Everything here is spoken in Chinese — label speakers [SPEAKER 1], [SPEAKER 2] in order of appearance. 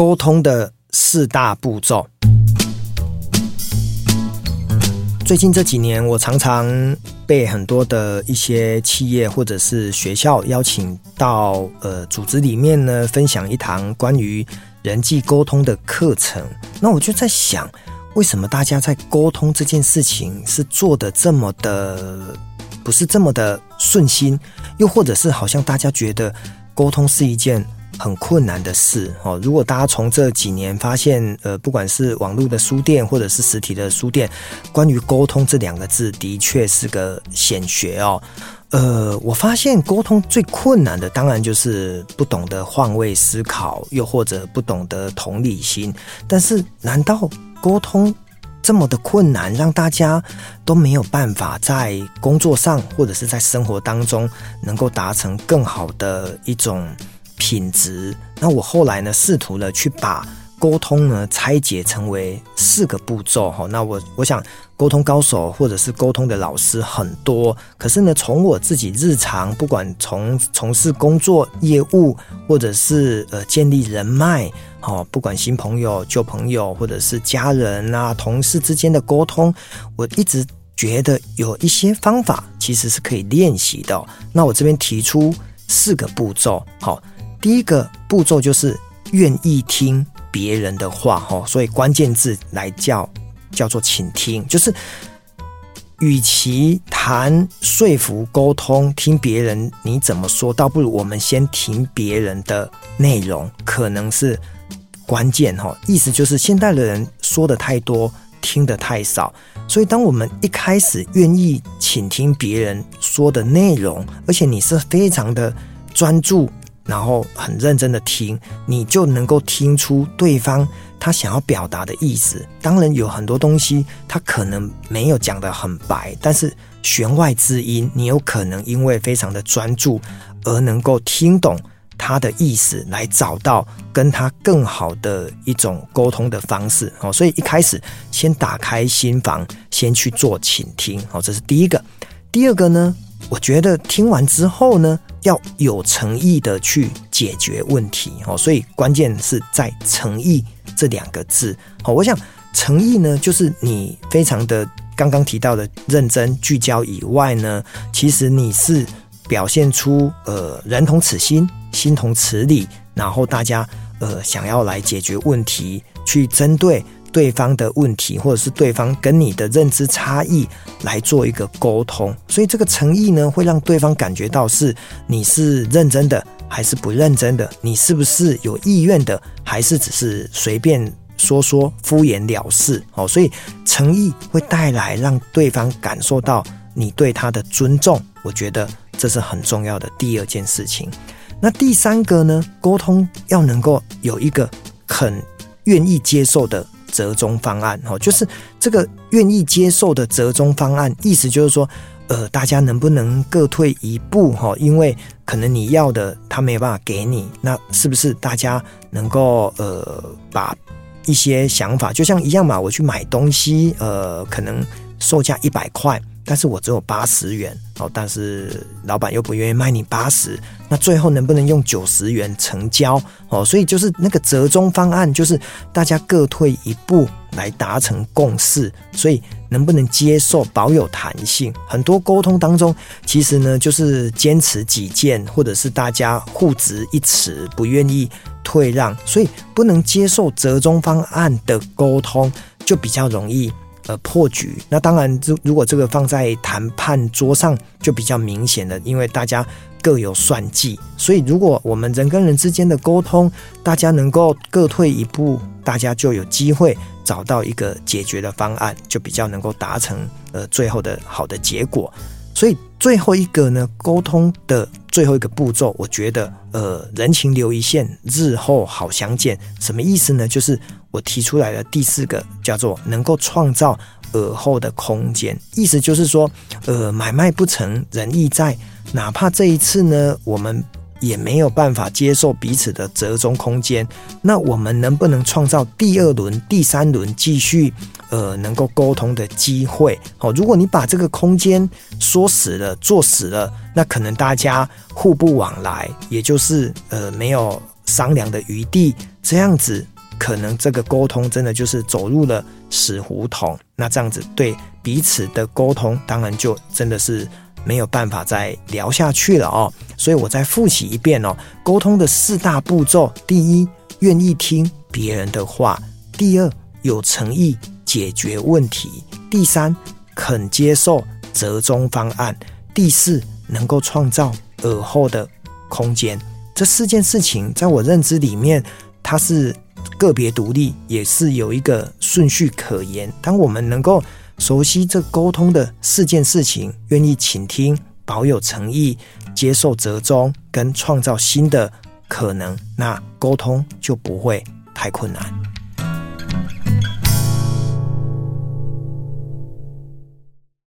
[SPEAKER 1] 沟通的四大步骤。最近这几年，我常常被很多的一些企业或者是学校邀请到呃组织里面呢，分享一堂关于人际沟通的课程。那我就在想，为什么大家在沟通这件事情是做的这么的不是这么的顺心，又或者是好像大家觉得沟通是一件很困难的事哦。如果大家从这几年发现，呃，不管是网络的书店或者是实体的书店，关于沟通这两个字，的确是个显学哦。呃，我发现沟通最困难的，当然就是不懂得换位思考，又或者不懂得同理心。但是，难道沟通这么的困难，让大家都没有办法在工作上或者是在生活当中能够达成更好的一种品质，那我后来呢，试图了去把沟通呢拆解成为四个步骤哈。那我我想，沟通高手或者是沟通的老师很多，可是呢，从我自己日常，不管从从事工作业务，或者是呃建立人脉，哦，不管新朋友、旧朋友，或者是家人啊、同事之间的沟通，我一直觉得有一些方法其实是可以练习的。那我这边提出四个步骤，好。第一个步骤就是愿意听别人的话，哈，所以关键字来叫叫做倾听，就是与其谈说服、沟通、听别人你怎么说，倒不如我们先听别人的内容，可能是关键，哈。意思就是现代的人说的太多，听的太少，所以当我们一开始愿意倾听别人说的内容，而且你是非常的专注。然后很认真的听，你就能够听出对方他想要表达的意思。当然有很多东西他可能没有讲得很白，但是弦外之音，你有可能因为非常的专注而能够听懂他的意思，来找到跟他更好的一种沟通的方式。哦，所以一开始先打开心房，先去做倾听。好，这是第一个。第二个呢？我觉得听完之后呢，要有诚意的去解决问题哦，所以关键是在“诚意”这两个字。好，我想诚意呢，就是你非常的刚刚提到的认真聚焦以外呢，其实你是表现出呃人同此心，心同此理，然后大家呃想要来解决问题，去针对。对方的问题，或者是对方跟你的认知差异来做一个沟通，所以这个诚意呢，会让对方感觉到是你是认真的还是不认真的，你是不是有意愿的，还是只是随便说说敷衍了事？哦，所以诚意会带来让对方感受到你对他的尊重，我觉得这是很重要的第二件事情。那第三个呢，沟通要能够有一个很愿意接受的。折中方案，哈，就是这个愿意接受的折中方案，意思就是说，呃，大家能不能各退一步，哈，因为可能你要的他没有办法给你，那是不是大家能够呃把一些想法，就像一样嘛，我去买东西，呃，可能售价一百块。但是我只有八十元哦，但是老板又不愿意卖你八十，那最后能不能用九十元成交哦？所以就是那个折中方案，就是大家各退一步来达成共识，所以能不能接受，保有弹性。很多沟通当中，其实呢就是坚持己见，或者是大家互执一词，不愿意退让，所以不能接受折中方案的沟通就比较容易。呃，破局。那当然，如如果这个放在谈判桌上，就比较明显了，因为大家各有算计。所以，如果我们人跟人之间的沟通，大家能够各退一步，大家就有机会找到一个解决的方案，就比较能够达成呃最后的好的结果。所以最后一个呢，沟通的最后一个步骤，我觉得呃，人情留一线，日后好相见。什么意思呢？就是我提出来的第四个叫做能够创造尔后的空间。意思就是说，呃，买卖不成仁义在，哪怕这一次呢，我们。也没有办法接受彼此的折中空间，那我们能不能创造第二轮、第三轮继续呃能够沟通的机会？好，如果你把这个空间说死了、做死了，那可能大家互不往来，也就是呃没有商量的余地，这样子可能这个沟通真的就是走入了死胡同。那这样子对彼此的沟通，当然就真的是没有办法再聊下去了哦。所以我再复习一遍哦，沟通的四大步骤：第一，愿意听别人的话；第二，有诚意解决问题；第三，肯接受折中方案；第四，能够创造尔后的空间。这四件事情在我认知里面，它是个别独立，也是有一个顺序可言。当我们能够熟悉这沟通的四件事情，愿意倾听、保有诚意、接受折中跟创造新的可能，那沟通就不会太困难。